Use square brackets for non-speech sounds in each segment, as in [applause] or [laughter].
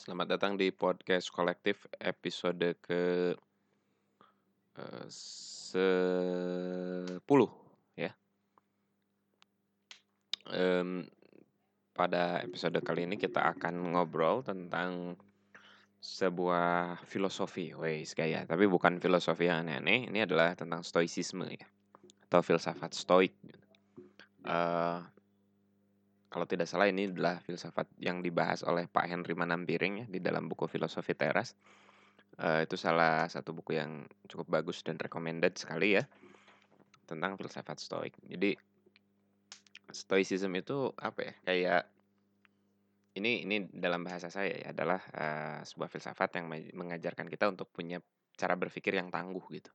Selamat datang di podcast kolektif episode ke eh, sepuluh ya. Em, pada episode kali ini kita akan ngobrol tentang sebuah filosofi, wes gaya, tapi bukan filosofi yang aneh-aneh. Ini adalah tentang stoicisme ya, atau filsafat stoik. Eh, kalau tidak salah ini adalah filsafat yang dibahas oleh Pak Henry Manampiring ya di dalam buku Filosofi Teras. Eh, itu salah satu buku yang cukup bagus dan recommended sekali ya tentang filsafat stoik. Jadi stoicism itu apa ya? Kayak ini ini dalam bahasa saya ya adalah eh, sebuah filsafat yang me- mengajarkan kita untuk punya cara berpikir yang tangguh gitu.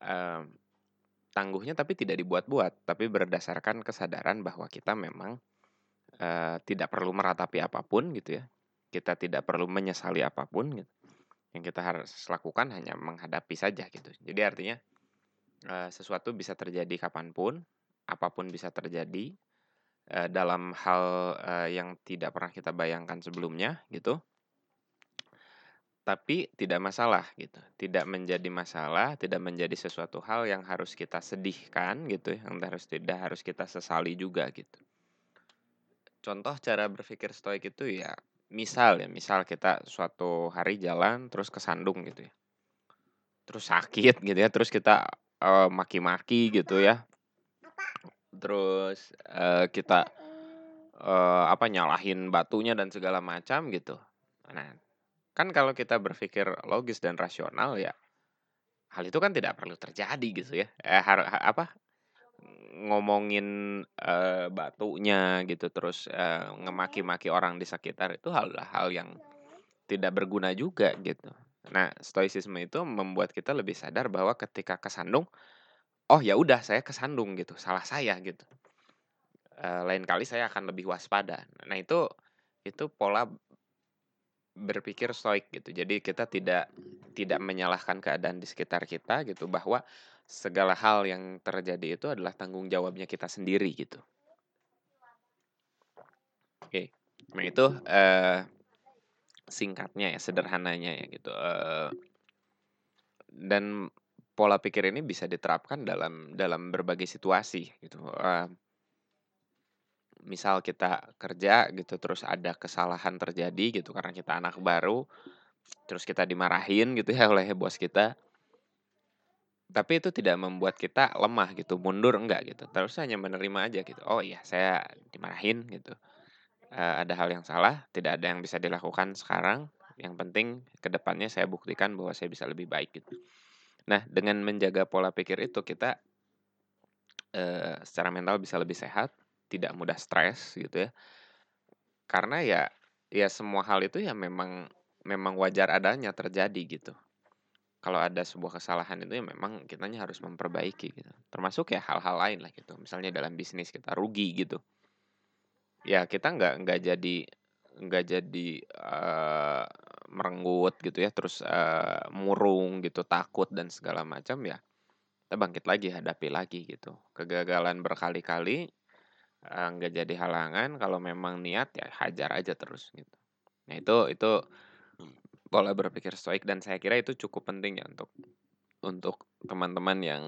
Em, tangguhnya tapi tidak dibuat-buat, tapi berdasarkan kesadaran bahwa kita memang eh, tidak perlu meratapi apa pun gitu ya. Kita tidak perlu menyesali apa pun gitu. Yang kita harus lakukan hanya menghadapi saja gitu. Jadi artinya eh, sesuatu bisa terjadi kapan pun, apa pun bisa terjadi eh, dalam hal yang tidak pernah kita bayangkan sebelumnya gitu. Tapi tidak masalah gitu. Tidak menjadi masalah, tidak menjadi sesuatu hal yang harus kita sedihkan gitu, yang harus tidak harus kita sesali juga gitu. Contoh cara berpikir stoik itu ya misal ya, misal kita suatu hari jalan terus kesandung gitu ya. Terus sakit gitu ya, terus kita eh, maki-maki gitu ya. Terus eh, kita eh, apa nyalahin batunya dan segala macam gitu. Nah, kan kalau kita berpikir logis dan rasional ya hal itu kan tidak perlu terjadi gitu ya. Eh, har- ha- apa ngomongin eh, batunya gitu terus eh, ngemaki-maki orang di sekitar itu hal hal yang tidak berguna juga gitu. Nah, stoicisme itu membuat kita lebih sadar bahwa ketika kesandung, oh ya udah saya kesandung gitu, salah saya gitu. Eh, lain kali saya akan lebih waspada. Nah, itu itu pola berpikir stoik gitu. Jadi kita tidak tidak menyalahkan keadaan di sekitar kita gitu bahwa segala hal yang terjadi itu adalah tanggung jawabnya kita sendiri gitu. Oke. Nah, itu eh singkatnya ya, sederhananya ya gitu. Eh dan pola pikir ini bisa diterapkan dalam dalam berbagai situasi gitu. Eh, misal kita kerja gitu terus ada kesalahan terjadi gitu karena kita anak baru terus kita dimarahin gitu ya [laughs] oleh bos kita. Tapi itu tidak membuat kita lemah gitu mundur enggak gitu. Terus hanya menerima aja gitu oh iya saya dimarahin gitu. Eh, ada hal yang salah tidak ada yang bisa dilakukan sekarang. Yang penting ke depannya saya buktikan bahwa saya bisa lebih baik gitu. Nah dengan menjaga pola pikir itu kita eh, secara mental bisa lebih sehat tidak mudah stres gitu ya. Karena ya ya semua hal itu ya memang memang wajar adanya terjadi gitu. Kalau ada sebuah kesalahan itu ya memang kitanya harus memperbaiki gitu. Termasuk ya hal-hal lain lah gitu. Misalnya dalam bisnis kita rugi gitu. Ya kita nggak nggak jadi nggak jadi eh, merenggut gitu ya. Terus eh, murung gitu takut dan segala macam ya kita bangkit lagi hadapi lagi gitu. Kegagalan berkali-kali eh, nggak jadi halangan kalau memang niat ya hajar aja terus gitu. Nah itu itu pola berpikir stoik dan saya kira itu cukup penting ya untuk untuk teman-teman yang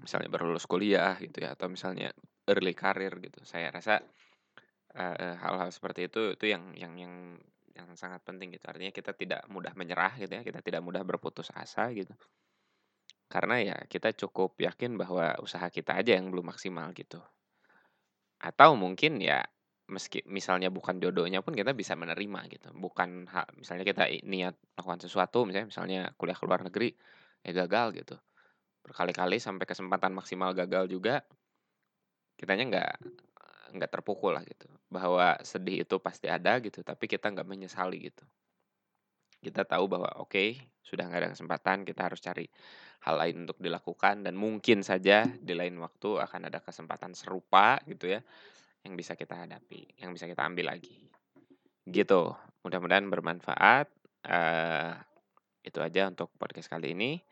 misalnya baru lulus kuliah gitu ya atau misalnya early career gitu. Saya rasa eh, hal-hal seperti itu itu yang yang yang yang sangat penting gitu. Artinya kita tidak mudah menyerah gitu ya kita tidak mudah berputus asa gitu. Karena ya kita cukup yakin bahwa usaha kita aja yang belum maksimal gitu atau mungkin ya meski misalnya bukan jodohnya pun kita bisa menerima gitu. Bukan hak misalnya kita niat melakukan sesuatu misalnya misalnya kuliah ke luar negeri ya gagal gitu. Berkali-kali sampai kesempatan maksimal gagal juga kitanya nggak nggak terpukul lah gitu. Bahwa sedih itu pasti ada gitu tapi kita nggak menyesali gitu kita tahu bahwa oke sudah nggak ada kesempatan kita harus cari hal lain untuk dilakukan dan mungkin saja di lain waktu akan ada kesempatan serupa gitu ya yang bisa kita hadapi yang bisa kita ambil lagi. Gitu. Mudah-mudahan bermanfaat Eh, itu aja untuk podcast kali ini.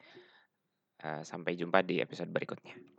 Eh, sampai jumpa di episode berikutnya